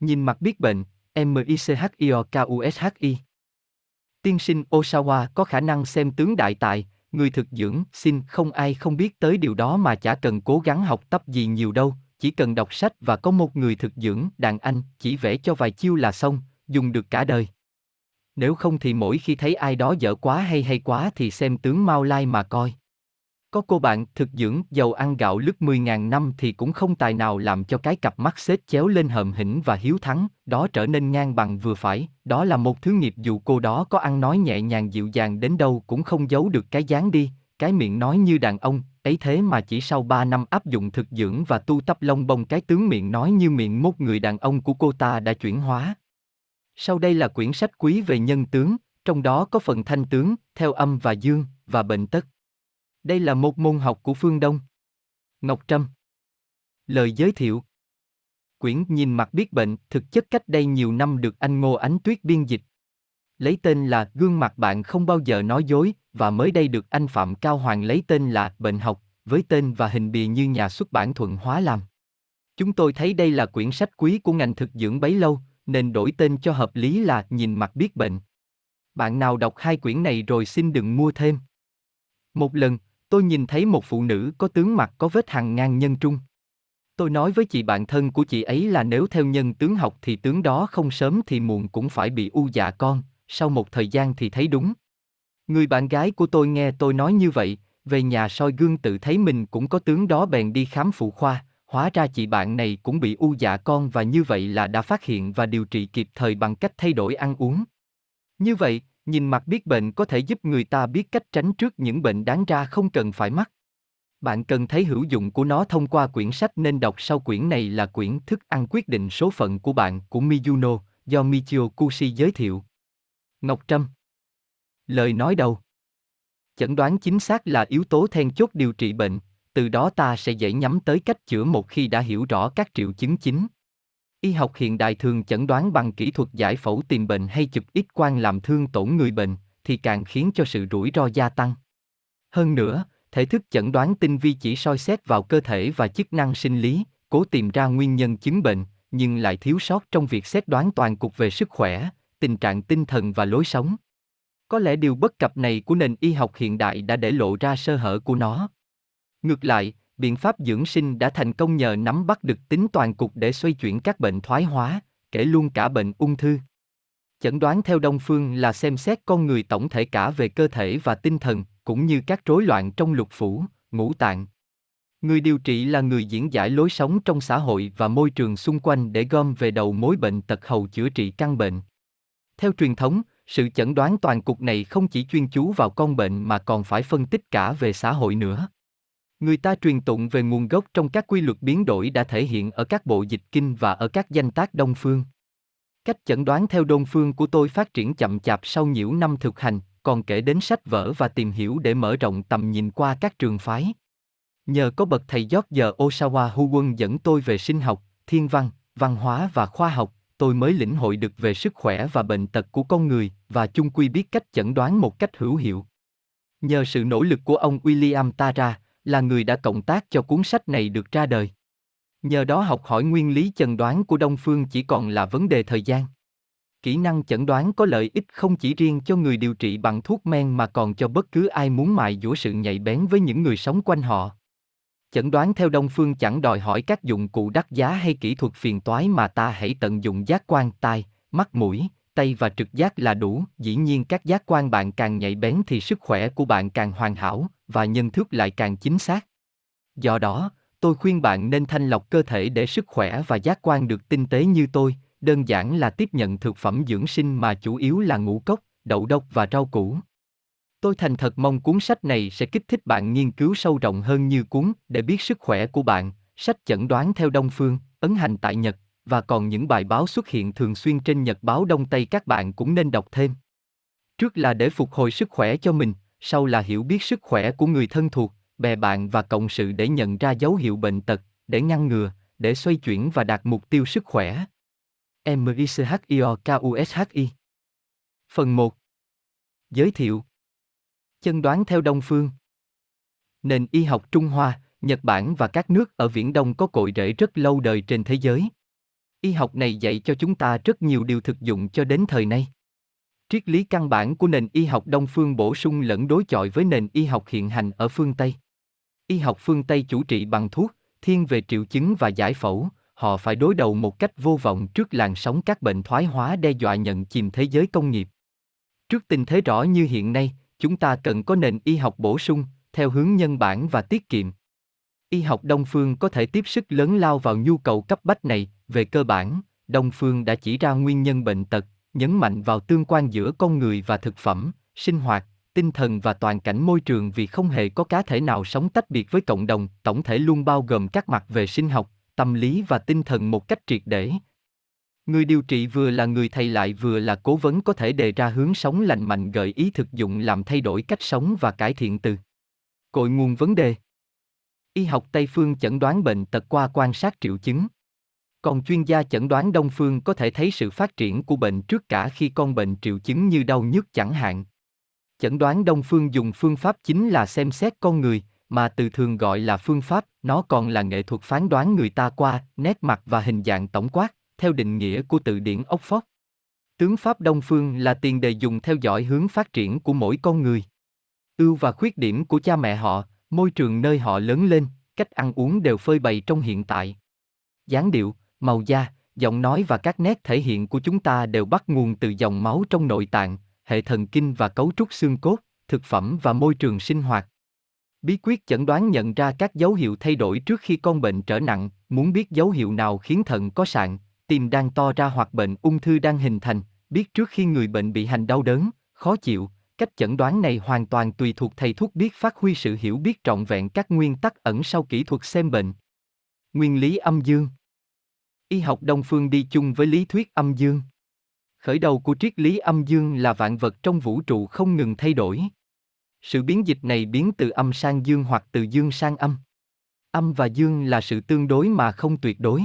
Nhìn mặt biết bệnh, M-I-C-H-I-O-K-U-S-H-I. Tiên sinh Osawa có khả năng xem tướng đại tại, người thực dưỡng, xin không ai không biết tới điều đó mà chả cần cố gắng học tập gì nhiều đâu, chỉ cần đọc sách và có một người thực dưỡng, đàn anh, chỉ vẽ cho vài chiêu là xong, dùng được cả đời. Nếu không thì mỗi khi thấy ai đó dở quá hay hay quá thì xem tướng Mao Lai mà coi. Có cô bạn thực dưỡng giàu ăn gạo lứt 10.000 năm thì cũng không tài nào làm cho cái cặp mắt xếp chéo lên hờm hỉnh và hiếu thắng, đó trở nên ngang bằng vừa phải, đó là một thứ nghiệp dù cô đó có ăn nói nhẹ nhàng dịu dàng đến đâu cũng không giấu được cái dáng đi, cái miệng nói như đàn ông, ấy thế mà chỉ sau 3 năm áp dụng thực dưỡng và tu tập lông bông cái tướng miệng nói như miệng một người đàn ông của cô ta đã chuyển hóa. Sau đây là quyển sách quý về nhân tướng, trong đó có phần thanh tướng, theo âm và dương, và bệnh tất. Đây là một môn học của phương Đông. Ngọc Trâm Lời giới thiệu Quyển Nhìn mặt biết bệnh, thực chất cách đây nhiều năm được anh Ngô Ánh Tuyết biên dịch. Lấy tên là Gương mặt bạn không bao giờ nói dối, và mới đây được anh Phạm Cao Hoàng lấy tên là Bệnh học, với tên và hình bìa như nhà xuất bản Thuận Hóa làm. Chúng tôi thấy đây là quyển sách quý của ngành thực dưỡng bấy lâu, nên đổi tên cho hợp lý là Nhìn mặt biết bệnh. Bạn nào đọc hai quyển này rồi xin đừng mua thêm. Một lần, tôi nhìn thấy một phụ nữ có tướng mặt có vết hằn ngang nhân trung. Tôi nói với chị bạn thân của chị ấy là nếu theo nhân tướng học thì tướng đó không sớm thì muộn cũng phải bị u dạ con, sau một thời gian thì thấy đúng. Người bạn gái của tôi nghe tôi nói như vậy, về nhà soi gương tự thấy mình cũng có tướng đó bèn đi khám phụ khoa, hóa ra chị bạn này cũng bị u dạ con và như vậy là đã phát hiện và điều trị kịp thời bằng cách thay đổi ăn uống. Như vậy, nhìn mặt biết bệnh có thể giúp người ta biết cách tránh trước những bệnh đáng ra không cần phải mắc. Bạn cần thấy hữu dụng của nó thông qua quyển sách nên đọc sau quyển này là quyển Thức ăn quyết định số phận của bạn của Mizuno, do Michio Kushi giới thiệu. Ngọc Trâm Lời nói đầu Chẩn đoán chính xác là yếu tố then chốt điều trị bệnh, từ đó ta sẽ dễ nhắm tới cách chữa một khi đã hiểu rõ các triệu chứng chính. Y học hiện đại thường chẩn đoán bằng kỹ thuật giải phẫu tìm bệnh hay chụp ít quang làm thương tổn người bệnh, thì càng khiến cho sự rủi ro gia tăng. Hơn nữa, thể thức chẩn đoán tinh vi chỉ soi xét vào cơ thể và chức năng sinh lý, cố tìm ra nguyên nhân chứng bệnh, nhưng lại thiếu sót trong việc xét đoán toàn cục về sức khỏe, tình trạng tinh thần và lối sống. Có lẽ điều bất cập này của nền y học hiện đại đã để lộ ra sơ hở của nó. Ngược lại, biện pháp dưỡng sinh đã thành công nhờ nắm bắt được tính toàn cục để xoay chuyển các bệnh thoái hóa, kể luôn cả bệnh ung thư. Chẩn đoán theo Đông phương là xem xét con người tổng thể cả về cơ thể và tinh thần, cũng như các rối loạn trong lục phủ, ngũ tạng. Người điều trị là người diễn giải lối sống trong xã hội và môi trường xung quanh để gom về đầu mối bệnh tật hầu chữa trị căn bệnh. Theo truyền thống, sự chẩn đoán toàn cục này không chỉ chuyên chú vào con bệnh mà còn phải phân tích cả về xã hội nữa. Người ta truyền tụng về nguồn gốc trong các quy luật biến đổi đã thể hiện ở các bộ dịch kinh và ở các danh tác đông phương. Cách chẩn đoán theo đông phương của tôi phát triển chậm chạp sau nhiều năm thực hành, còn kể đến sách vở và tìm hiểu để mở rộng tầm nhìn qua các trường phái. Nhờ có bậc thầy George Osawa Hu Quân dẫn tôi về sinh học, thiên văn, văn hóa và khoa học, tôi mới lĩnh hội được về sức khỏe và bệnh tật của con người và chung quy biết cách chẩn đoán một cách hữu hiệu. Nhờ sự nỗ lực của ông William Tara, là người đã cộng tác cho cuốn sách này được ra đời. Nhờ đó học hỏi nguyên lý chẩn đoán của Đông Phương chỉ còn là vấn đề thời gian. Kỹ năng chẩn đoán có lợi ích không chỉ riêng cho người điều trị bằng thuốc men mà còn cho bất cứ ai muốn mài dũa sự nhạy bén với những người sống quanh họ. Chẩn đoán theo Đông Phương chẳng đòi hỏi các dụng cụ đắt giá hay kỹ thuật phiền toái mà ta hãy tận dụng giác quan tai, mắt mũi, tay và trực giác là đủ. Dĩ nhiên các giác quan bạn càng nhạy bén thì sức khỏe của bạn càng hoàn hảo và nhân thức lại càng chính xác. Do đó, tôi khuyên bạn nên thanh lọc cơ thể để sức khỏe và giác quan được tinh tế như tôi, đơn giản là tiếp nhận thực phẩm dưỡng sinh mà chủ yếu là ngũ cốc, đậu đốc và rau củ. Tôi thành thật mong cuốn sách này sẽ kích thích bạn nghiên cứu sâu rộng hơn như cuốn để biết sức khỏe của bạn, sách chẩn đoán theo Đông Phương, ấn hành tại Nhật, và còn những bài báo xuất hiện thường xuyên trên Nhật báo Đông Tây các bạn cũng nên đọc thêm. Trước là để phục hồi sức khỏe cho mình, sau là hiểu biết sức khỏe của người thân thuộc, bè bạn và cộng sự để nhận ra dấu hiệu bệnh tật, để ngăn ngừa, để xoay chuyển và đạt mục tiêu sức khỏe. M-I-C-H-I-O-K-U-S-H-I Phần 1 Giới thiệu Chân đoán theo Đông Phương Nền y học Trung Hoa, Nhật Bản và các nước ở Viễn Đông có cội rễ rất lâu đời trên thế giới. Y học này dạy cho chúng ta rất nhiều điều thực dụng cho đến thời nay. Triết lý căn bản của nền y học Đông phương bổ sung lẫn đối chọi với nền y học hiện hành ở phương Tây. Y học phương Tây chủ trị bằng thuốc, thiên về triệu chứng và giải phẫu, họ phải đối đầu một cách vô vọng trước làn sóng các bệnh thoái hóa đe dọa nhận chìm thế giới công nghiệp. Trước tình thế rõ như hiện nay, chúng ta cần có nền y học bổ sung, theo hướng nhân bản và tiết kiệm. Y học Đông phương có thể tiếp sức lớn lao vào nhu cầu cấp bách này, về cơ bản, Đông phương đã chỉ ra nguyên nhân bệnh tật, nhấn mạnh vào tương quan giữa con người và thực phẩm, sinh hoạt, tinh thần và toàn cảnh môi trường vì không hề có cá thể nào sống tách biệt với cộng đồng, tổng thể luôn bao gồm các mặt về sinh học, tâm lý và tinh thần một cách triệt để. Người điều trị vừa là người thầy lại vừa là cố vấn có thể đề ra hướng sống lành mạnh gợi ý thực dụng làm thay đổi cách sống và cải thiện từ cội nguồn vấn đề. Y học Tây phương chẩn đoán bệnh tật qua quan sát triệu chứng. Còn chuyên gia chẩn đoán Đông phương có thể thấy sự phát triển của bệnh trước cả khi con bệnh triệu chứng như đau nhức chẳng hạn. Chẩn đoán Đông phương dùng phương pháp chính là xem xét con người, mà từ thường gọi là phương pháp, nó còn là nghệ thuật phán đoán người ta qua nét mặt và hình dạng tổng quát, theo định nghĩa của từ điển Oxford. Tướng pháp Đông phương là tiền đề dùng theo dõi hướng phát triển của mỗi con người. Ưu và khuyết điểm của cha mẹ họ, môi trường nơi họ lớn lên, cách ăn uống đều phơi bày trong hiện tại. dáng điệu, màu da, giọng nói và các nét thể hiện của chúng ta đều bắt nguồn từ dòng máu trong nội tạng, hệ thần kinh và cấu trúc xương cốt, thực phẩm và môi trường sinh hoạt. Bí quyết chẩn đoán nhận ra các dấu hiệu thay đổi trước khi con bệnh trở nặng, muốn biết dấu hiệu nào khiến thận có sạn, tim đang to ra hoặc bệnh ung thư đang hình thành, biết trước khi người bệnh bị hành đau đớn, khó chịu, cách chẩn đoán này hoàn toàn tùy thuộc thầy thuốc biết phát huy sự hiểu biết trọn vẹn các nguyên tắc ẩn sau kỹ thuật xem bệnh. Nguyên lý âm dương Y học Đông phương đi chung với lý thuyết âm dương. Khởi đầu của triết lý âm dương là vạn vật trong vũ trụ không ngừng thay đổi. Sự biến dịch này biến từ âm sang dương hoặc từ dương sang âm. Âm và dương là sự tương đối mà không tuyệt đối.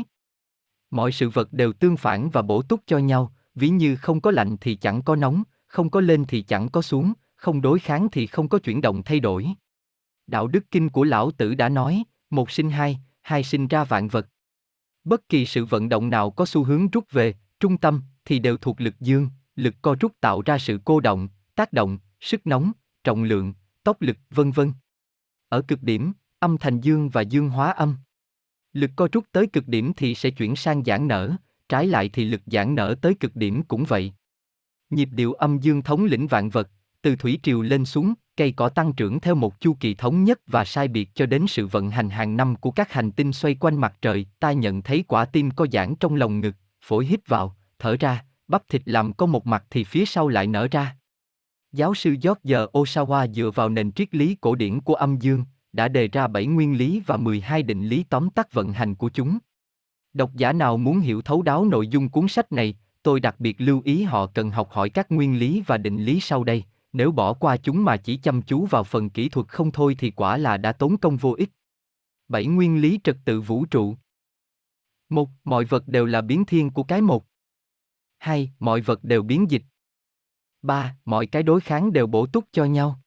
Mọi sự vật đều tương phản và bổ túc cho nhau, ví như không có lạnh thì chẳng có nóng, không có lên thì chẳng có xuống, không đối kháng thì không có chuyển động thay đổi. Đạo đức kinh của lão tử đã nói, một sinh hai, hai sinh ra vạn vật. Bất kỳ sự vận động nào có xu hướng rút về, trung tâm, thì đều thuộc lực dương, lực co rút tạo ra sự cô động, tác động, sức nóng, trọng lượng, tốc lực, vân vân. Ở cực điểm, âm thành dương và dương hóa âm. Lực co rút tới cực điểm thì sẽ chuyển sang giãn nở, trái lại thì lực giãn nở tới cực điểm cũng vậy. Nhịp điệu âm dương thống lĩnh vạn vật, từ thủy triều lên xuống, cây cỏ tăng trưởng theo một chu kỳ thống nhất và sai biệt cho đến sự vận hành hàng năm của các hành tinh xoay quanh mặt trời, ta nhận thấy quả tim co giãn trong lồng ngực, phổi hít vào, thở ra, bắp thịt làm có một mặt thì phía sau lại nở ra. Giáo sư George Osawa dựa vào nền triết lý cổ điển của âm dương, đã đề ra 7 nguyên lý và 12 định lý tóm tắt vận hành của chúng. Độc giả nào muốn hiểu thấu đáo nội dung cuốn sách này, tôi đặc biệt lưu ý họ cần học hỏi các nguyên lý và định lý sau đây, nếu bỏ qua chúng mà chỉ chăm chú vào phần kỹ thuật không thôi thì quả là đã tốn công vô ích. 7 nguyên lý trật tự vũ trụ. một, Mọi vật đều là biến thiên của cái một. 2. Mọi vật đều biến dịch. 3. Mọi cái đối kháng đều bổ túc cho nhau.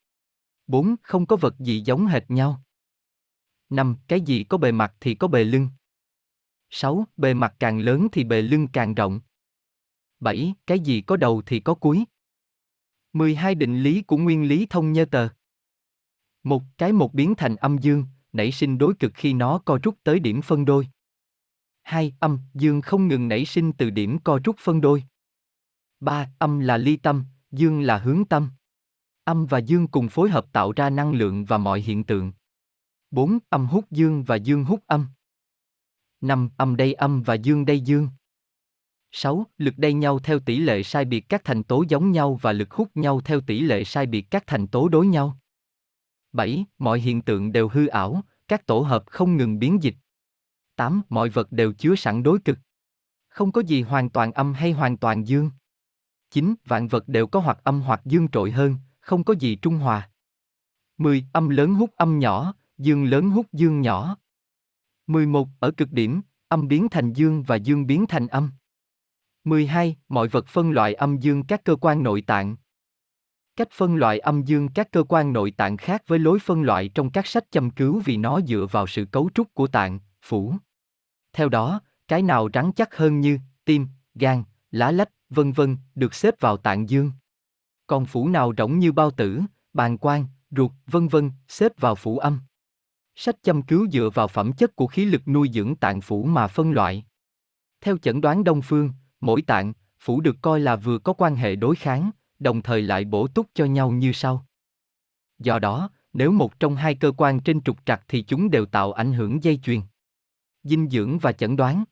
4. Không có vật gì giống hệt nhau. 5. Cái gì có bề mặt thì có bề lưng. 6. Bề mặt càng lớn thì bề lưng càng rộng. 7. Cái gì có đầu thì có cuối. 12 định lý của nguyên lý thông nhơ tờ. Một cái một biến thành âm dương, nảy sinh đối cực khi nó co rút tới điểm phân đôi. Hai âm, dương không ngừng nảy sinh từ điểm co rút phân đôi. Ba Âm là ly tâm, dương là hướng tâm. Âm và dương cùng phối hợp tạo ra năng lượng và mọi hiện tượng. 4. Âm hút dương và dương hút âm. 5. Âm đây âm và dương đây dương. 6. Lực đẩy nhau theo tỷ lệ sai biệt các thành tố giống nhau và lực hút nhau theo tỷ lệ sai biệt các thành tố đối nhau. 7. Mọi hiện tượng đều hư ảo, các tổ hợp không ngừng biến dịch. 8. Mọi vật đều chứa sẵn đối cực. Không có gì hoàn toàn âm hay hoàn toàn dương. 9. Vạn vật đều có hoặc âm hoặc dương trội hơn, không có gì trung hòa. 10. Âm lớn hút âm nhỏ, dương lớn hút dương nhỏ. 11. Ở cực điểm, âm biến thành dương và dương biến thành âm. 12. Mọi vật phân loại âm dương các cơ quan nội tạng. Cách phân loại âm dương các cơ quan nội tạng khác với lối phân loại trong các sách châm cứu vì nó dựa vào sự cấu trúc của tạng, phủ. Theo đó, cái nào rắn chắc hơn như tim, gan, lá lách, vân vân, được xếp vào tạng dương. Còn phủ nào rỗng như bao tử, bàng quang, ruột, vân vân, xếp vào phủ âm. Sách châm cứu dựa vào phẩm chất của khí lực nuôi dưỡng tạng phủ mà phân loại. Theo chẩn đoán Đông Phương, mỗi tạng, phủ được coi là vừa có quan hệ đối kháng, đồng thời lại bổ túc cho nhau như sau. Do đó, nếu một trong hai cơ quan trên trục trặc thì chúng đều tạo ảnh hưởng dây chuyền. Dinh dưỡng và chẩn đoán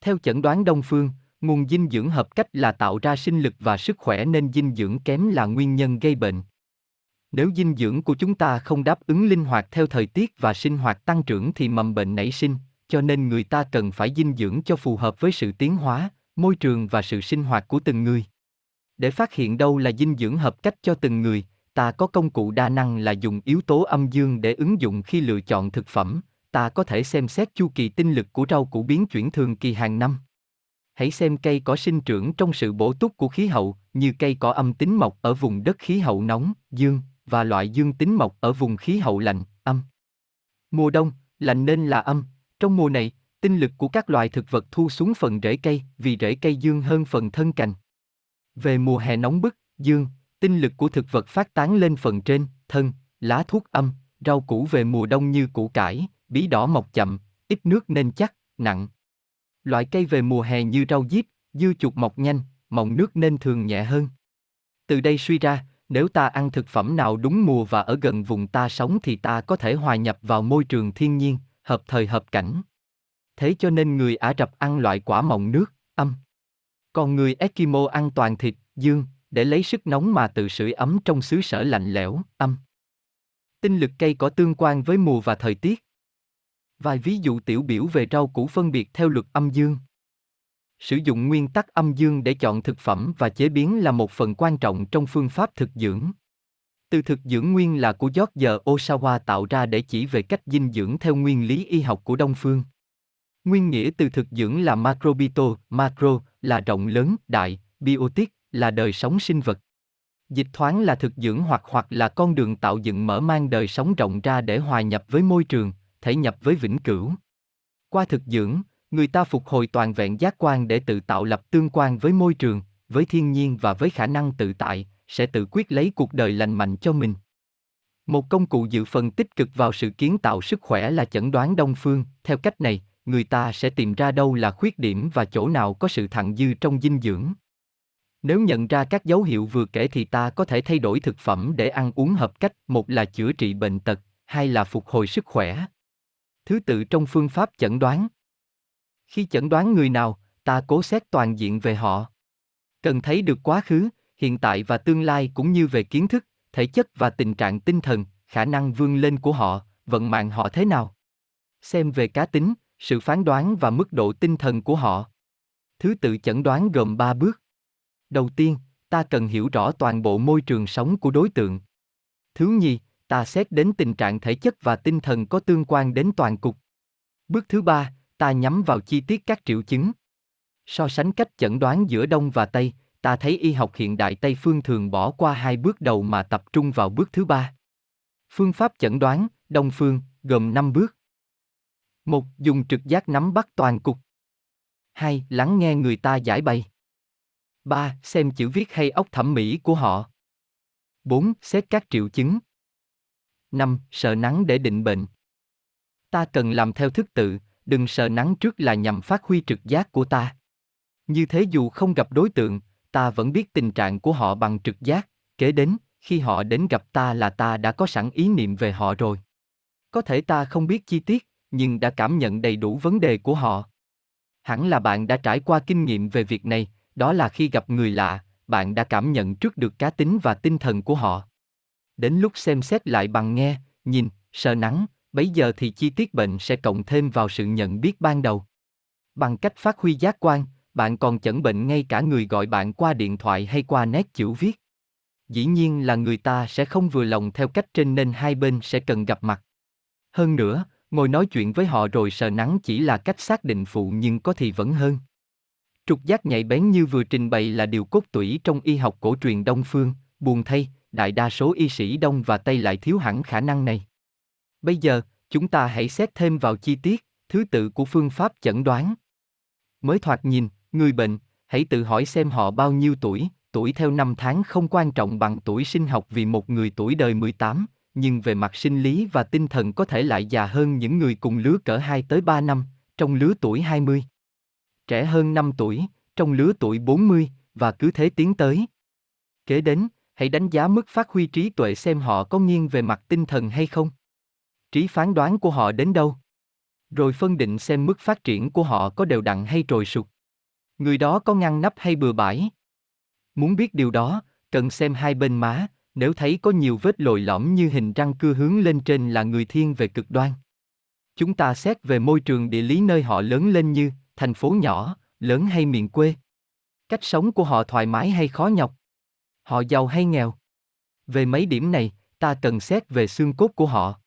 Theo chẩn đoán Đông Phương, nguồn dinh dưỡng hợp cách là tạo ra sinh lực và sức khỏe nên dinh dưỡng kém là nguyên nhân gây bệnh. Nếu dinh dưỡng của chúng ta không đáp ứng linh hoạt theo thời tiết và sinh hoạt tăng trưởng thì mầm bệnh nảy sinh, cho nên người ta cần phải dinh dưỡng cho phù hợp với sự tiến hóa, môi trường và sự sinh hoạt của từng người. Để phát hiện đâu là dinh dưỡng hợp cách cho từng người, ta có công cụ đa năng là dùng yếu tố âm dương để ứng dụng khi lựa chọn thực phẩm, ta có thể xem xét chu kỳ tinh lực của rau củ biến chuyển thường kỳ hàng năm. Hãy xem cây có sinh trưởng trong sự bổ túc của khí hậu, như cây có âm tính mọc ở vùng đất khí hậu nóng, dương, và loại dương tính mọc ở vùng khí hậu lạnh, âm. Mùa đông, lạnh nên là âm, trong mùa này, tinh lực của các loài thực vật thu xuống phần rễ cây vì rễ cây dương hơn phần thân cành. Về mùa hè nóng bức, dương, tinh lực của thực vật phát tán lên phần trên, thân, lá thuốc âm, rau củ về mùa đông như củ cải, bí đỏ mọc chậm, ít nước nên chắc, nặng. Loại cây về mùa hè như rau diếp, dưa chuột mọc nhanh, mọng nước nên thường nhẹ hơn. Từ đây suy ra, nếu ta ăn thực phẩm nào đúng mùa và ở gần vùng ta sống thì ta có thể hòa nhập vào môi trường thiên nhiên, hợp thời hợp cảnh. Thế cho nên người Ả Rập ăn loại quả mọng nước, âm. Còn người Eskimo ăn toàn thịt, dương, để lấy sức nóng mà tự sưởi ấm trong xứ sở lạnh lẽo, âm. Tinh lực cây có tương quan với mùa và thời tiết. Vài ví dụ tiểu biểu về rau củ phân biệt theo luật âm dương. Sử dụng nguyên tắc âm dương để chọn thực phẩm và chế biến là một phần quan trọng trong phương pháp thực dưỡng. Từ thực dưỡng nguyên là của George Osawa tạo ra để chỉ về cách dinh dưỡng theo nguyên lý y học của Đông phương. Nguyên nghĩa từ thực dưỡng là macrobito, macro là rộng lớn, đại, biotic là đời sống sinh vật. Dịch thoáng là thực dưỡng hoặc hoặc là con đường tạo dựng mở mang đời sống rộng ra để hòa nhập với môi trường, thể nhập với vĩnh cửu. Qua thực dưỡng, người ta phục hồi toàn vẹn giác quan để tự tạo lập tương quan với môi trường, với thiên nhiên và với khả năng tự tại, sẽ tự quyết lấy cuộc đời lành mạnh cho mình. Một công cụ dự phần tích cực vào sự kiến tạo sức khỏe là chẩn đoán đông phương, theo cách này, người ta sẽ tìm ra đâu là khuyết điểm và chỗ nào có sự thặng dư trong dinh dưỡng. Nếu nhận ra các dấu hiệu vừa kể thì ta có thể thay đổi thực phẩm để ăn uống hợp cách, một là chữa trị bệnh tật, hai là phục hồi sức khỏe. Thứ tự trong phương pháp chẩn đoán. Khi chẩn đoán người nào, ta cố xét toàn diện về họ. Cần thấy được quá khứ, hiện tại và tương lai cũng như về kiến thức, thể chất và tình trạng tinh thần, khả năng vươn lên của họ, vận mạng họ thế nào. Xem về cá tính, sự phán đoán và mức độ tinh thần của họ. Thứ tự chẩn đoán gồm 3 bước. Đầu tiên, ta cần hiểu rõ toàn bộ môi trường sống của đối tượng. Thứ nhì, ta xét đến tình trạng thể chất và tinh thần có tương quan đến toàn cục. Bước thứ ba, ta nhắm vào chi tiết các triệu chứng. So sánh cách chẩn đoán giữa Đông và Tây, ta thấy y học hiện đại Tây phương thường bỏ qua hai bước đầu mà tập trung vào bước thứ ba. Phương pháp chẩn đoán, Đông phương, gồm 5 bước. 1. Dùng trực giác nắm bắt toàn cục. 2. Lắng nghe người ta giải bày. 3. Xem chữ viết hay ốc thẩm mỹ của họ. 4. Xét các triệu chứng. 5. Sợ nắng để định bệnh. Ta cần làm theo thức tự, đừng sợ nắng trước là nhằm phát huy trực giác của ta. Như thế dù không gặp đối tượng, ta vẫn biết tình trạng của họ bằng trực giác, kế đến, khi họ đến gặp ta là ta đã có sẵn ý niệm về họ rồi. Có thể ta không biết chi tiết, nhưng đã cảm nhận đầy đủ vấn đề của họ. Hẳn là bạn đã trải qua kinh nghiệm về việc này, đó là khi gặp người lạ, bạn đã cảm nhận trước được cá tính và tinh thần của họ. Đến lúc xem xét lại bằng nghe, nhìn, sờ nắng, bấy giờ thì chi tiết bệnh sẽ cộng thêm vào sự nhận biết ban đầu. Bằng cách phát huy giác quan, bạn còn chẩn bệnh ngay cả người gọi bạn qua điện thoại hay qua nét chữ viết. Dĩ nhiên là người ta sẽ không vừa lòng theo cách trên nên hai bên sẽ cần gặp mặt. Hơn nữa, ngồi nói chuyện với họ rồi sờ nắng chỉ là cách xác định phụ nhưng có thì vẫn hơn. Trục giác nhạy bén như vừa trình bày là điều cốt tủy trong y học cổ truyền Đông phương, buồn thay, đại đa số y sĩ Đông và Tây lại thiếu hẳn khả năng này. Bây giờ, chúng ta hãy xét thêm vào chi tiết, thứ tự của phương pháp chẩn đoán. Mới thoạt nhìn, người bệnh, hãy tự hỏi xem họ bao nhiêu tuổi, tuổi theo năm tháng không quan trọng bằng tuổi sinh học vì một người tuổi đời 18, nhưng về mặt sinh lý và tinh thần có thể lại già hơn những người cùng lứa cỡ 2 tới 3 năm, trong lứa tuổi 20. Trẻ hơn 5 tuổi, trong lứa tuổi 40, và cứ thế tiến tới. Kế đến, hãy đánh giá mức phát huy trí tuệ xem họ có nghiêng về mặt tinh thần hay không. Trí phán đoán của họ đến đâu? Rồi phân định xem mức phát triển của họ có đều đặn hay trồi sụt. Người đó có ngăn nắp hay bừa bãi? Muốn biết điều đó, cần xem hai bên má, nếu thấy có nhiều vết lồi lõm như hình răng cưa hướng lên trên là người thiên về cực đoan. Chúng ta xét về môi trường địa lý nơi họ lớn lên như thành phố nhỏ, lớn hay miền quê. Cách sống của họ thoải mái hay khó nhọc. Họ giàu hay nghèo. Về mấy điểm này, ta cần xét về xương cốt của họ.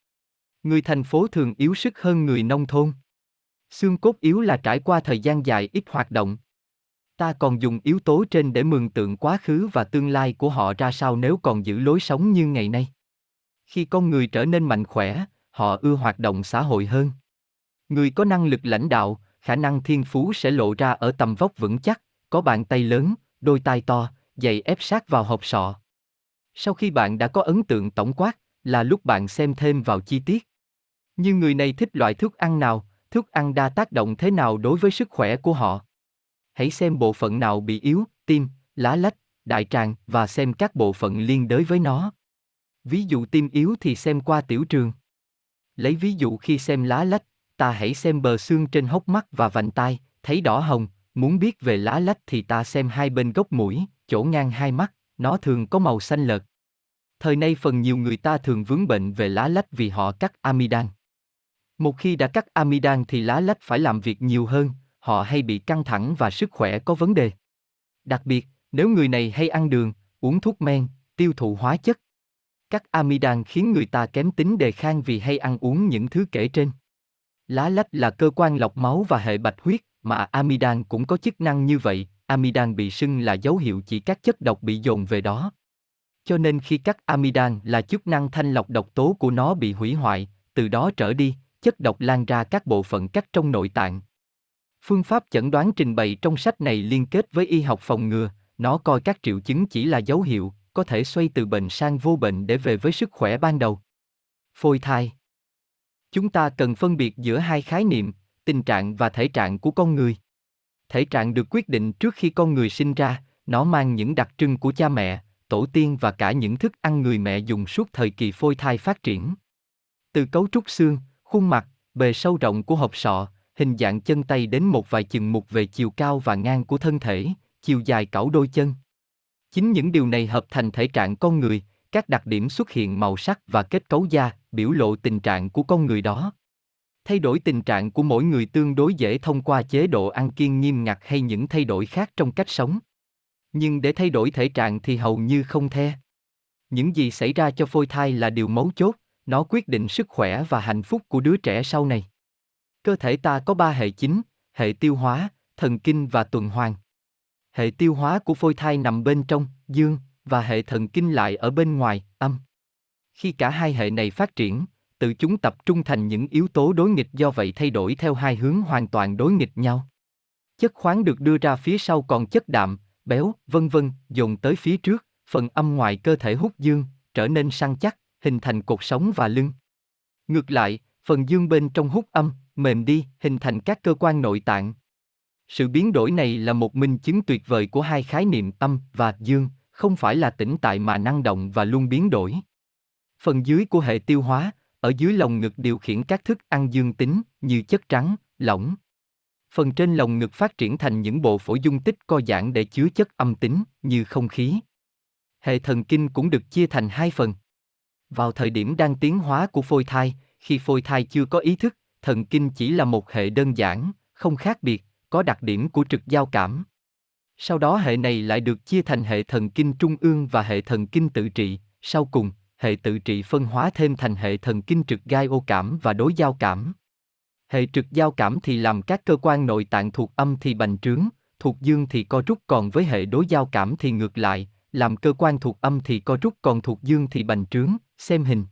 Người thành phố thường yếu sức hơn người nông thôn. Xương cốt yếu là trải qua thời gian dài ít hoạt động. Ta còn dùng yếu tố trên để mường tượng quá khứ và tương lai của họ ra sao nếu còn giữ lối sống như ngày nay. Khi con người trở nên mạnh khỏe, họ ưa hoạt động xã hội hơn. Người có năng lực lãnh đạo, khả năng thiên phú sẽ lộ ra ở tầm vóc vững chắc, có bàn tay lớn, đôi tai to, giày ép sát vào hộp sọ. Sau khi bạn đã có ấn tượng tổng quát, là lúc bạn xem thêm vào chi tiết. Như người này thích loại thức ăn nào, thức ăn đa tác động thế nào đối với sức khỏe của họ. Hãy xem bộ phận nào bị yếu, tim, lá lách, đại tràng và xem các bộ phận liên đới với nó. Ví dụ tim yếu thì xem qua tiểu trường. Lấy ví dụ khi xem lá lách, ta hãy xem bờ xương trên hốc mắt và vành tai, thấy đỏ hồng, muốn biết về lá lách thì ta xem hai bên gốc mũi, chỗ ngang hai mắt, nó thường có màu xanh lợt. Thời nay phần nhiều người ta thường vướng bệnh về lá lách vì họ cắt amidan. Một khi đã cắt amidan thì lá lách phải làm việc nhiều hơn, họ hay bị căng thẳng và sức khỏe có vấn đề. Đặc biệt, nếu người này hay ăn đường, uống thuốc men, tiêu thụ hóa chất. Các amidan khiến người ta kém tính đề kháng vì hay ăn uống những thứ kể trên. Lá lách là cơ quan lọc máu và hệ bạch huyết, mà amidan cũng có chức năng như vậy, amidan bị sưng là dấu hiệu chỉ các chất độc bị dồn về đó. Cho nên khi các amidan là chức năng thanh lọc độc tố của nó bị hủy hoại, từ đó trở đi, chất độc lan ra các bộ phận cắt trong nội tạng. Phương pháp chẩn đoán trình bày trong sách này liên kết với y học phòng ngừa, nó coi các triệu chứng chỉ là dấu hiệu, có thể xoay từ bệnh sang vô bệnh để về với sức khỏe ban đầu. Phôi thai Chúng ta cần phân biệt giữa hai khái niệm, tình trạng và thể trạng của con người. Thể trạng được quyết định trước khi con người sinh ra, nó mang những đặc trưng của cha mẹ, tổ tiên và cả những thức ăn người mẹ dùng suốt thời kỳ phôi thai phát triển. Từ cấu trúc xương, khuôn mặt, bề sâu rộng của hộp sọ, hình dạng chân tay đến một vài chừng mục về chiều cao và ngang của thân thể, chiều dài cẩu đôi chân. Chính những điều này hợp thành thể trạng con người, các đặc điểm xuất hiện màu sắc và kết cấu da, biểu lộ tình trạng của con người đó. Thay đổi tình trạng của mỗi người tương đối dễ thông qua chế độ ăn kiêng nghiêm ngặt hay những thay đổi khác trong cách sống. Nhưng để thay đổi thể trạng thì hầu như không the. Những gì xảy ra cho phôi thai là điều mấu chốt, nó quyết định sức khỏe và hạnh phúc của đứa trẻ sau này. Cơ thể ta có ba hệ chính, hệ tiêu hóa, thần kinh và tuần hoàn. Hệ tiêu hóa của phôi thai nằm bên trong, dương, và hệ thần kinh lại ở bên ngoài, âm. Khi cả hai hệ này phát triển, tự chúng tập trung thành những yếu tố đối nghịch do vậy thay đổi theo hai hướng hoàn toàn đối nghịch nhau. Chất khoáng được đưa ra phía sau còn chất đạm, béo, vân vân, dồn tới phía trước, phần âm ngoài cơ thể hút dương, trở nên săn chắc, hình thành cột sống và lưng. Ngược lại, phần dương bên trong hút âm, mềm đi, hình thành các cơ quan nội tạng. Sự biến đổi này là một minh chứng tuyệt vời của hai khái niệm âm và dương, không phải là tĩnh tại mà năng động và luôn biến đổi. Phần dưới của hệ tiêu hóa, ở dưới lồng ngực điều khiển các thức ăn dương tính như chất trắng, lỏng. Phần trên lồng ngực phát triển thành những bộ phổi dung tích co giãn để chứa chất âm tính như không khí. Hệ thần kinh cũng được chia thành hai phần. Vào thời điểm đang tiến hóa của phôi thai, khi phôi thai chưa có ý thức, thần kinh chỉ là một hệ đơn giản, không khác biệt, có đặc điểm của trực giao cảm. Sau đó hệ này lại được chia thành hệ thần kinh trung ương và hệ thần kinh tự trị, sau cùng, hệ tự trị phân hóa thêm thành hệ thần kinh trực gai ô cảm và đối giao cảm. Hệ trực giao cảm thì làm các cơ quan nội tạng thuộc âm thì bành trướng, thuộc dương thì co rút còn với hệ đối giao cảm thì ngược lại, làm cơ quan thuộc âm thì co rút còn thuộc dương thì bành trướng, xem hình.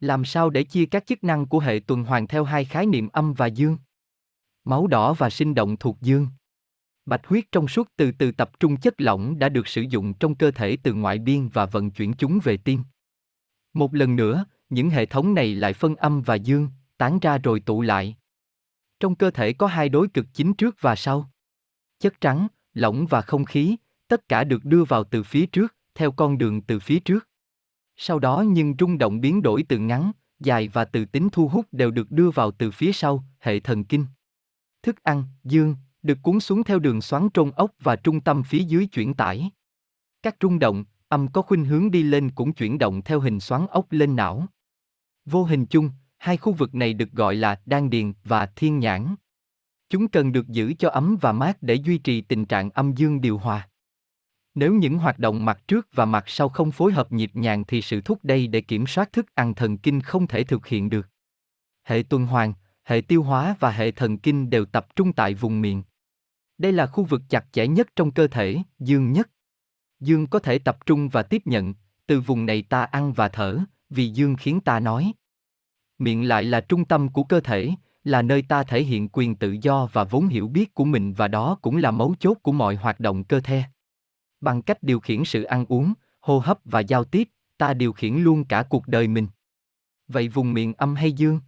Làm sao để chia các chức năng của hệ tuần hoàn theo hai khái niệm âm và dương? Máu đỏ và sinh động thuộc dương. Bạch huyết trong suốt từ từ tập trung chất lỏng đã được sử dụng trong cơ thể từ ngoại biên và vận chuyển chúng về tim. Một lần nữa, những hệ thống này lại phân âm và dương, tán ra rồi tụ lại. Trong cơ thể có hai đối cực chính trước và sau. Chất trắng, lỏng và không khí, tất cả được đưa vào từ phía trước, theo con đường từ phía trước. Sau đó nhưng rung động biến đổi từ ngắn, dài và từ tính thu hút đều được đưa vào từ phía sau, hệ thần kinh. Thức ăn, dương, được cuốn xuống theo đường xoắn trôn ốc và trung tâm phía dưới chuyển tải. Các rung động, âm có khuynh hướng đi lên cũng chuyển động theo hình xoắn ốc lên não. Vô hình chung, hai khu vực này được gọi là đan điền và thiên nhãn. Chúng cần được giữ cho ấm và mát để duy trì tình trạng âm dương điều hòa. Nếu những hoạt động mặt trước và mặt sau không phối hợp nhịp nhàng thì sự thúc đẩy để kiểm soát thức ăn thần kinh không thể thực hiện được. Hệ tuần hoàn, hệ tiêu hóa và hệ thần kinh đều tập trung tại vùng miệng. Đây là khu vực chặt chẽ nhất trong cơ thể, dương nhất. Dương có thể tập trung và tiếp nhận, từ vùng này ta ăn và thở, vì dương khiến ta nói. Miệng lại là trung tâm của cơ thể, là nơi ta thể hiện quyền tự do và vốn hiểu biết của mình và đó cũng là mấu chốt của mọi hoạt động cơ thể. Bằng cách điều khiển sự ăn uống, hô hấp và giao tiếp, ta điều khiển luôn cả cuộc đời mình. Vậy vùng miệng âm hay dương?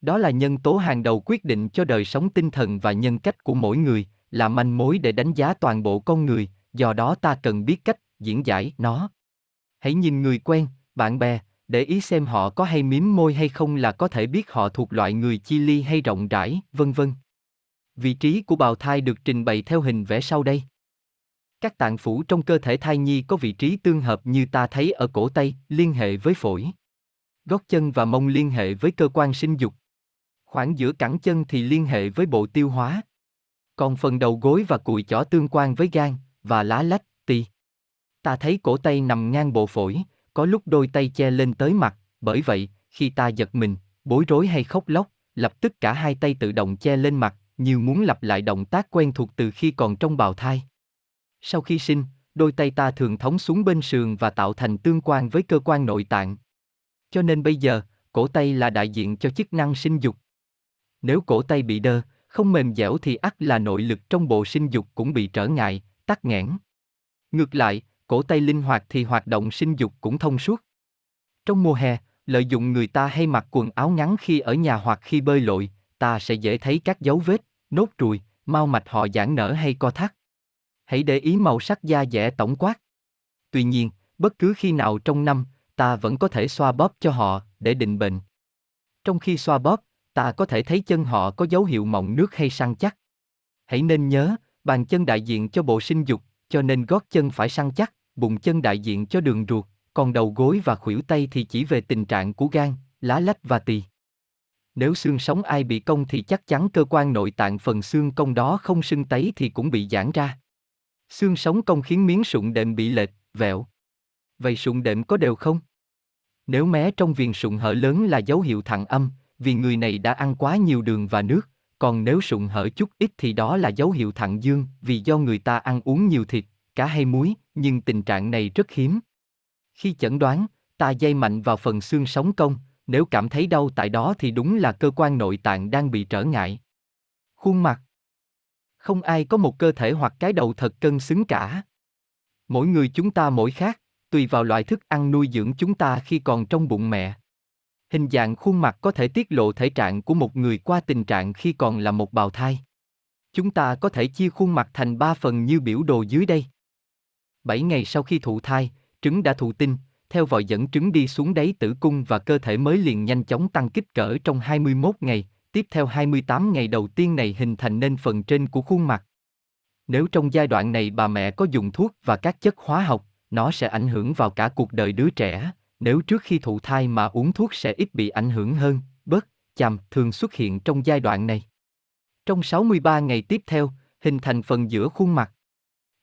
Đó là nhân tố hàng đầu quyết định cho đời sống tinh thần và nhân cách của mỗi người, là manh mối để đánh giá toàn bộ con người, do đó ta cần biết cách diễn giải nó. Hãy nhìn người quen, bạn bè, để ý xem họ có hay mím môi hay không là có thể biết họ thuộc loại người chi ly hay rộng rãi, vân vân. Vị trí của bào thai được trình bày theo hình vẽ sau đây. Các tạng phủ trong cơ thể thai nhi có vị trí tương hợp như ta thấy ở cổ tay, liên hệ với phổi. Gót chân và mông liên hệ với cơ quan sinh dục. Khoảng giữa cẳng chân thì liên hệ với bộ tiêu hóa. Còn phần đầu gối và cùi chỏ tương quan với gan, và lá lách, tỳ. Ta thấy cổ tay nằm ngang bộ phổi, có lúc đôi tay che lên tới mặt, bởi vậy, khi ta giật mình, bối rối hay khóc lóc, lập tức cả hai tay tự động che lên mặt, như muốn lặp lại động tác quen thuộc từ khi còn trong bào thai. Sau khi sinh, đôi tay ta thường thống xuống bên sườn và tạo thành tương quan với cơ quan nội tạng. Cho nên bây giờ, cổ tay là đại diện cho chức năng sinh dục. Nếu cổ tay bị đơ, không mềm dẻo thì ắt là nội lực trong bộ sinh dục cũng bị trở ngại, tắc nghẽn. Ngược lại, cổ tay linh hoạt thì hoạt động sinh dục cũng thông suốt. Trong mùa hè, lợi dụng người ta hay mặc quần áo ngắn khi ở nhà hoặc khi bơi lội, ta sẽ dễ thấy các dấu vết, nốt ruồi, mau mạch họ giãn nở hay co thắt. Hãy để ý màu sắc da dẻ tổng quát. Tuy nhiên, bất cứ khi nào trong năm, ta vẫn có thể xoa bóp cho họ để định bệnh. Trong khi xoa bóp, ta có thể thấy chân họ có dấu hiệu mọng nước hay săn chắc. Hãy nên nhớ, bàn chân đại diện cho bộ sinh dục, cho nên gót chân phải săn chắc, bụng chân đại diện cho đường ruột, còn đầu gối và khuỷu tay thì chỉ về tình trạng của gan, lá lách và tỳ. Nếu xương sống ai bị cong thì chắc chắn cơ quan nội tạng phần xương cong đó không sưng tấy thì cũng bị giãn ra. Xương sống cong khiến miếng sụn đệm bị lệch, vẹo. Vậy sụn đệm có đều không? Nếu mé trong viền sụn hở lớn là dấu hiệu thận âm, vì người này đã ăn quá nhiều đường và nước, còn nếu sụn hở chút ít thì đó là dấu hiệu thận dương, vì do người ta ăn uống nhiều thịt, cá hay muối, nhưng tình trạng này rất hiếm. Khi chẩn đoán, ta dây mạnh vào phần xương sống cong, nếu cảm thấy đau tại đó thì đúng là cơ quan nội tạng đang bị trở ngại. Khuôn mặt không ai có một cơ thể hoặc cái đầu thật cân xứng cả. Mỗi người chúng ta mỗi khác, tùy vào loại thức ăn nuôi dưỡng chúng ta khi còn trong bụng mẹ. Hình dạng khuôn mặt có thể tiết lộ thể trạng của một người qua tình trạng khi còn là một bào thai. Chúng ta có thể chia khuôn mặt thành ba phần như biểu đồ dưới đây. 7 ngày sau khi thụ thai, trứng đã thụ tinh, theo vòi dẫn trứng đi xuống đáy tử cung và cơ thể mới liền nhanh chóng tăng kích cỡ trong 21 ngày, tiếp theo 28 ngày đầu tiên này hình thành nên phần trên của khuôn mặt. Nếu trong giai đoạn này bà mẹ có dùng thuốc và các chất hóa học, nó sẽ ảnh hưởng vào cả cuộc đời đứa trẻ, nếu trước khi thụ thai mà uống thuốc sẽ ít bị ảnh hưởng hơn, bớt, chằm thường xuất hiện trong giai đoạn này. Trong 63 ngày tiếp theo, hình thành phần giữa khuôn mặt.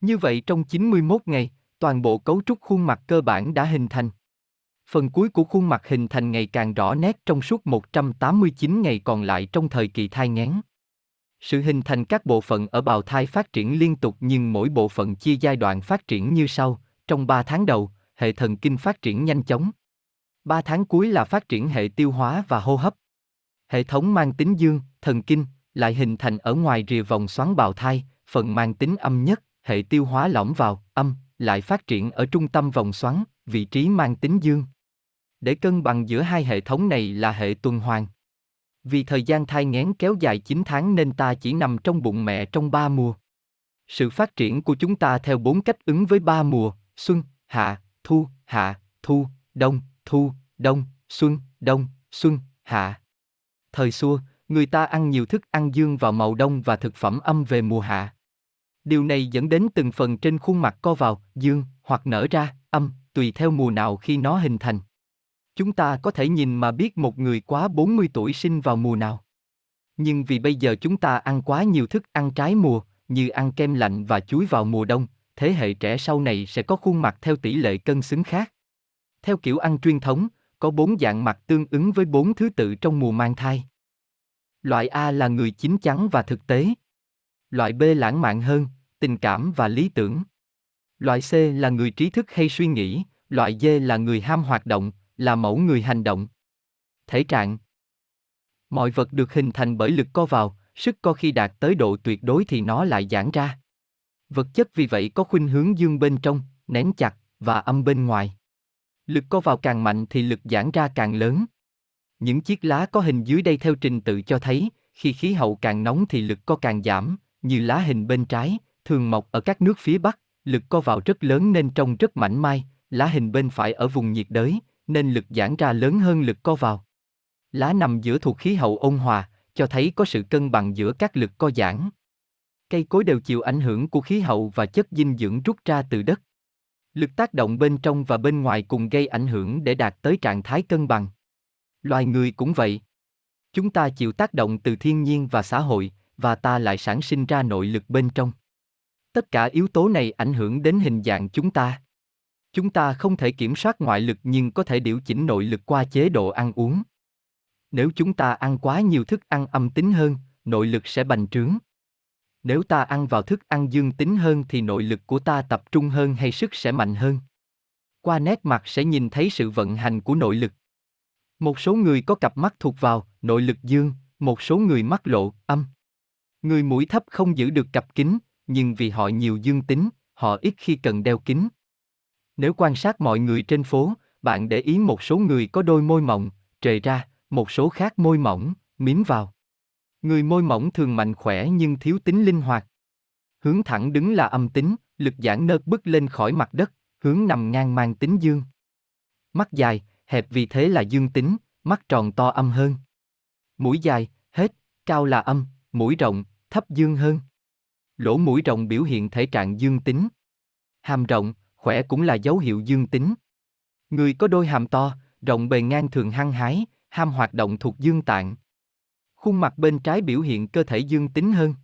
Như vậy trong 91 ngày, toàn bộ cấu trúc khuôn mặt cơ bản đã hình thành. Phần cuối của khuôn mặt hình thành ngày càng rõ nét trong suốt 189 ngày còn lại trong thời kỳ thai nghén. Sự hình thành các bộ phận ở bào thai phát triển liên tục nhưng mỗi bộ phận chia giai đoạn phát triển như sau, trong 3 tháng đầu, hệ thần kinh phát triển nhanh chóng. 3 tháng cuối là phát triển hệ tiêu hóa và hô hấp. Hệ thống mang tính dương, thần kinh, lại hình thành ở ngoài rìa vòng xoắn bào thai, phần mang tính âm nhất, hệ tiêu hóa lõm vào, âm, lại phát triển ở trung tâm vòng xoắn, vị trí mang tính dương. Để cân bằng giữa hai hệ thống này là hệ tuần hoàn. Vì thời gian thai nghén kéo dài 9 tháng nên ta chỉ nằm trong bụng mẹ trong ba mùa. Sự phát triển của chúng ta theo bốn cách ứng với ba mùa, xuân, hạ, thu, hạ, thu, đông, thu, đông, xuân, đông, xuân, hạ. Thời xưa, người ta ăn nhiều thức ăn dương vào màu đông và thực phẩm âm về mùa hạ. Điều này dẫn đến từng phần trên khuôn mặt co vào, dương, hoặc nở ra, âm, tùy theo mùa nào khi nó hình thành. Chúng ta có thể nhìn mà biết một người quá 40 tuổi sinh vào mùa nào. Nhưng vì bây giờ chúng ta ăn quá nhiều thức ăn trái mùa, như ăn kem lạnh và chuối vào mùa đông, thế hệ trẻ sau này sẽ có khuôn mặt theo tỷ lệ cân xứng khác. Theo kiểu ăn truyền thống, có bốn dạng mặt tương ứng với bốn thứ tự trong mùa mang thai. Loại A là người chín chắn và thực tế. Loại B lãng mạn hơn, tình cảm và lý tưởng. Loại C là người trí thức hay suy nghĩ, loại D là người ham hoạt động, là mẫu người hành động. Thể trạng Mọi vật được hình thành bởi lực co vào, sức co khi đạt tới độ tuyệt đối thì nó lại giãn ra. Vật chất vì vậy có khuynh hướng dương bên trong, nén chặt, và âm bên ngoài. Lực co vào càng mạnh thì lực giãn ra càng lớn. Những chiếc lá có hình dưới đây theo trình tự cho thấy, khi khí hậu càng nóng thì lực co càng giảm, như lá hình bên trái, thường mọc ở các nước phía Bắc, lực co vào rất lớn nên trông rất mảnh mai, lá hình bên phải ở vùng nhiệt đới, nên lực giãn ra lớn hơn lực co vào. Lá nằm giữa thuộc khí hậu ôn hòa, cho thấy có sự cân bằng giữa các lực co giãn. Cây cối đều chịu ảnh hưởng của khí hậu và chất dinh dưỡng rút ra từ đất. Lực tác động bên trong và bên ngoài cùng gây ảnh hưởng để đạt tới trạng thái cân bằng. Loài người cũng vậy. Chúng ta chịu tác động từ thiên nhiên và xã hội, và ta lại sản sinh ra nội lực bên trong. Tất cả yếu tố này ảnh hưởng đến hình dạng chúng ta. Chúng ta không thể kiểm soát ngoại lực nhưng có thể điều chỉnh nội lực qua chế độ ăn uống. Nếu chúng ta ăn quá nhiều thức ăn âm tính hơn, nội lực sẽ bành trướng. Nếu ta ăn vào thức ăn dương tính hơn thì nội lực của ta tập trung hơn hay sức sẽ mạnh hơn. Qua nét mặt sẽ nhìn thấy sự vận hành của nội lực. Một số người có cặp mắt thuộc vào nội lực dương, một số người mắt lộ âm. Người mũi thấp không giữ được cặp kính, nhưng vì họ nhiều dương tính, họ ít khi cần đeo kính. Nếu quan sát mọi người trên phố, bạn để ý một số người có đôi môi mỏng, trề ra, một số khác môi mỏng, miếm vào. Người môi mỏng thường mạnh khỏe nhưng thiếu tính linh hoạt. Hướng thẳng đứng là âm tính, lực giãn nớt bứt lên khỏi mặt đất, hướng nằm ngang mang tính dương. Mắt dài, hẹp vì thế là dương tính, mắt tròn to âm hơn. Mũi dài, hết, cao là âm, mũi rộng, thấp dương hơn. Lỗ mũi rộng biểu hiện thể trạng dương tính. Hàm rộng, khỏe cũng là dấu hiệu dương tính. Người có đôi hàm to, rộng bề ngang thường hăng hái, ham hoạt động thuộc dương tạng. Khuôn mặt bên trái biểu hiện cơ thể dương tính hơn.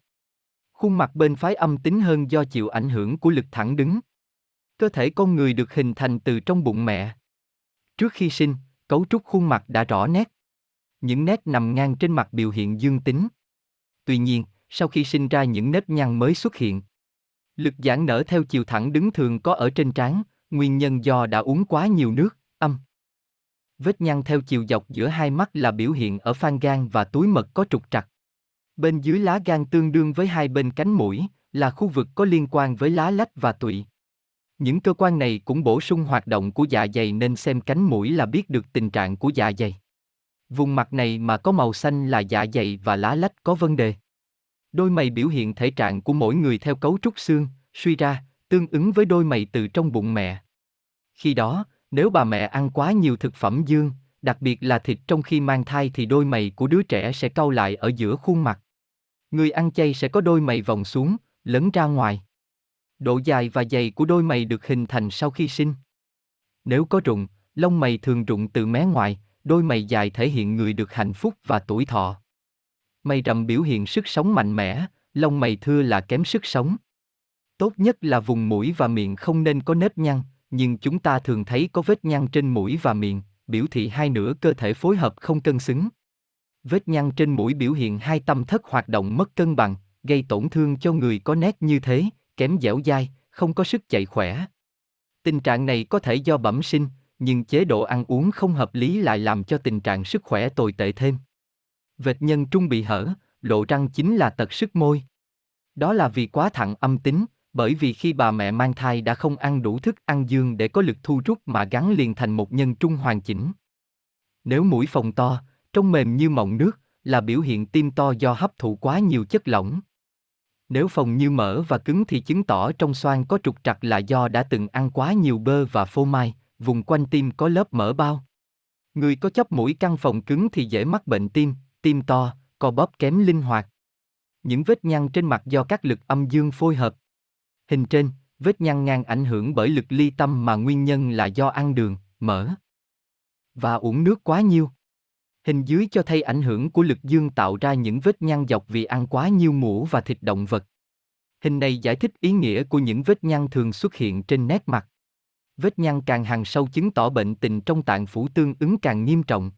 Khuôn mặt bên phái âm tính hơn do chịu ảnh hưởng của lực thẳng đứng. Cơ thể con người được hình thành từ trong bụng mẹ. Trước khi sinh, cấu trúc khuôn mặt đã rõ nét. Những nét nằm ngang trên mặt biểu hiện dương tính. Tuy nhiên, sau khi sinh ra những nếp nhăn mới xuất hiện. Lực giãn nở theo chiều thẳng đứng thường có ở trên trán, nguyên nhân do đã uống quá nhiều nước, âm. Vết nhăn theo chiều dọc giữa hai mắt là biểu hiện ở phan gan và túi mật có trục trặc. Bên dưới lá gan tương đương với hai bên cánh mũi, là khu vực có liên quan với lá lách và tụy. Những cơ quan này cũng bổ sung hoạt động của dạ dày nên xem cánh mũi là biết được tình trạng của dạ dày. Vùng mặt này mà có màu xanh là dạ dày và lá lách có vấn đề. Đôi mày biểu hiện thể trạng của mỗi người theo cấu trúc xương, suy ra, tương ứng với đôi mày từ trong bụng mẹ. Khi đó, nếu bà mẹ ăn quá nhiều thực phẩm dương, đặc biệt là thịt trong khi mang thai thì đôi mày của đứa trẻ sẽ cau lại ở giữa khuôn mặt. Người ăn chay sẽ có đôi mày vòng xuống, lấn ra ngoài. Độ dài và dày của đôi mày được hình thành sau khi sinh. Nếu có rụng, lông mày thường rụng từ mé ngoài, đôi mày dài thể hiện người được hạnh phúc và tuổi thọ. Mày rậm biểu hiện sức sống mạnh mẽ, lông mày thưa là kém sức sống. Tốt nhất là vùng mũi và miệng không nên có nếp nhăn, nhưng chúng ta thường thấy có vết nhăn trên mũi và miệng, biểu thị hai nửa cơ thể phối hợp không cân xứng. Vết nhăn trên mũi biểu hiện hai tâm thất hoạt động mất cân bằng, gây tổn thương cho người có nét như thế, kém dẻo dai, không có sức chạy khỏe. Tình trạng này có thể do bẩm sinh, nhưng chế độ ăn uống không hợp lý lại làm cho tình trạng sức khỏe tồi tệ thêm. Vệt nhân trung bị hở, lộ răng chính là tật sức môi. Đó là vì quá thẳng âm tính, bởi vì khi bà mẹ mang thai đã không ăn đủ thức ăn dương để có lực thu rút mà gắn liền thành một nhân trung hoàn chỉnh. Nếu mũi phồng to, trông mềm như mọng nước, là biểu hiện tim to do hấp thụ quá nhiều chất lỏng. Nếu phồng như mỡ và cứng thì chứng tỏ trong xoang có trục trặc là do đã từng ăn quá nhiều bơ và phô mai, vùng quanh tim có lớp mỡ bao. Người có chóp mũi căng phồng cứng thì dễ mắc bệnh tim, tim to, co bóp kém linh hoạt. Những vết nhăn trên mặt do các lực âm dương phối hợp. Hình trên, vết nhăn ngang ảnh hưởng bởi lực ly tâm mà nguyên nhân là do ăn đường, mỡ và uống nước quá nhiều. Hình dưới cho thấy ảnh hưởng của lực dương tạo ra những vết nhăn dọc vì ăn quá nhiều mũ và thịt động vật. Hình này giải thích ý nghĩa của những vết nhăn thường xuất hiện trên nét mặt. Vết nhăn càng hàng sâu chứng tỏ bệnh tình trong tạng phủ tương ứng càng nghiêm trọng.